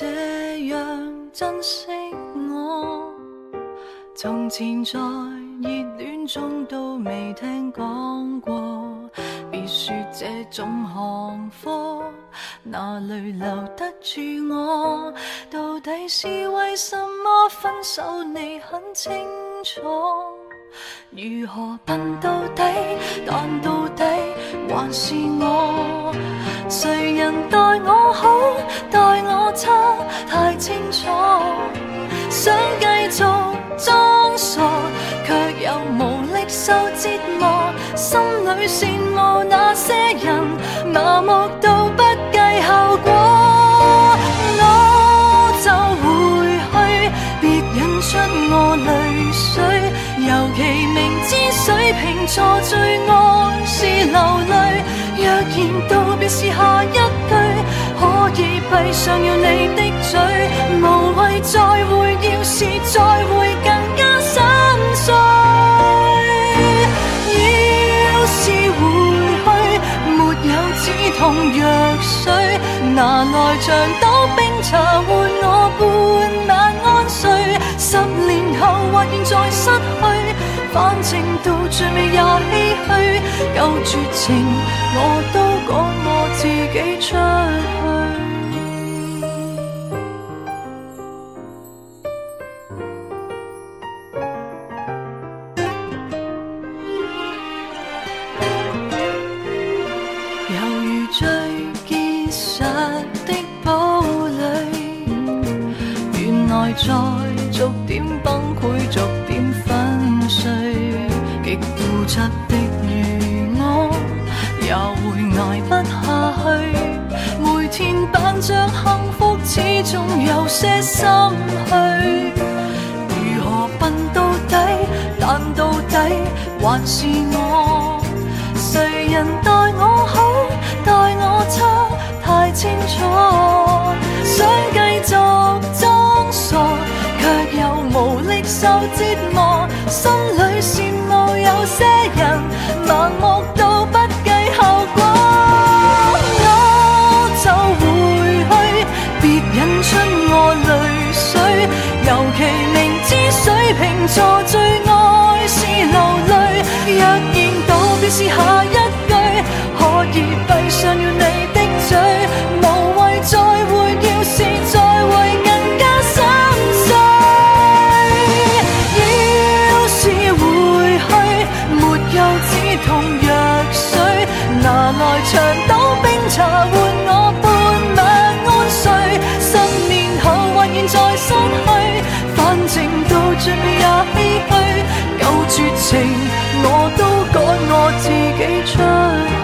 这样珍惜我。从前在热恋中都未听讲过，别说这种行货，哪里留得住我？到底是为什么分手？你很清楚。如何笨到底？但到底还是我。谁人待我好，待我差，太清楚。想继续装傻，却又无力受折磨。心里羡慕那些人，麻木到不计后果。我就回去，别引出我泪水。尤其明知水瓶座最爱，是下一句，可以闭上了你的嘴，无谓再会，要是再会更加心碎。要是回去，没有止痛药水，拿来长岛冰茶换我半晚安睡。十年后或现在失去，反正到最尾也唏嘘。够绝情，出去。犹如最结实的堡垒，原来在逐点崩溃，逐点粉碎。极固执的着幸福，始终有些心虚。如何笨到底？但到底还是我。谁人待我好，待我差，太清楚。想继续装傻，却又无力受折磨。错最爱是流泪，若然道别是下一句，可以闭上了你的嘴，无谓再会，要是再会更加心碎。要是回去，没有止痛药水，拿来长岛冰茶换我半晚安睡。十年後或現在失，我自己出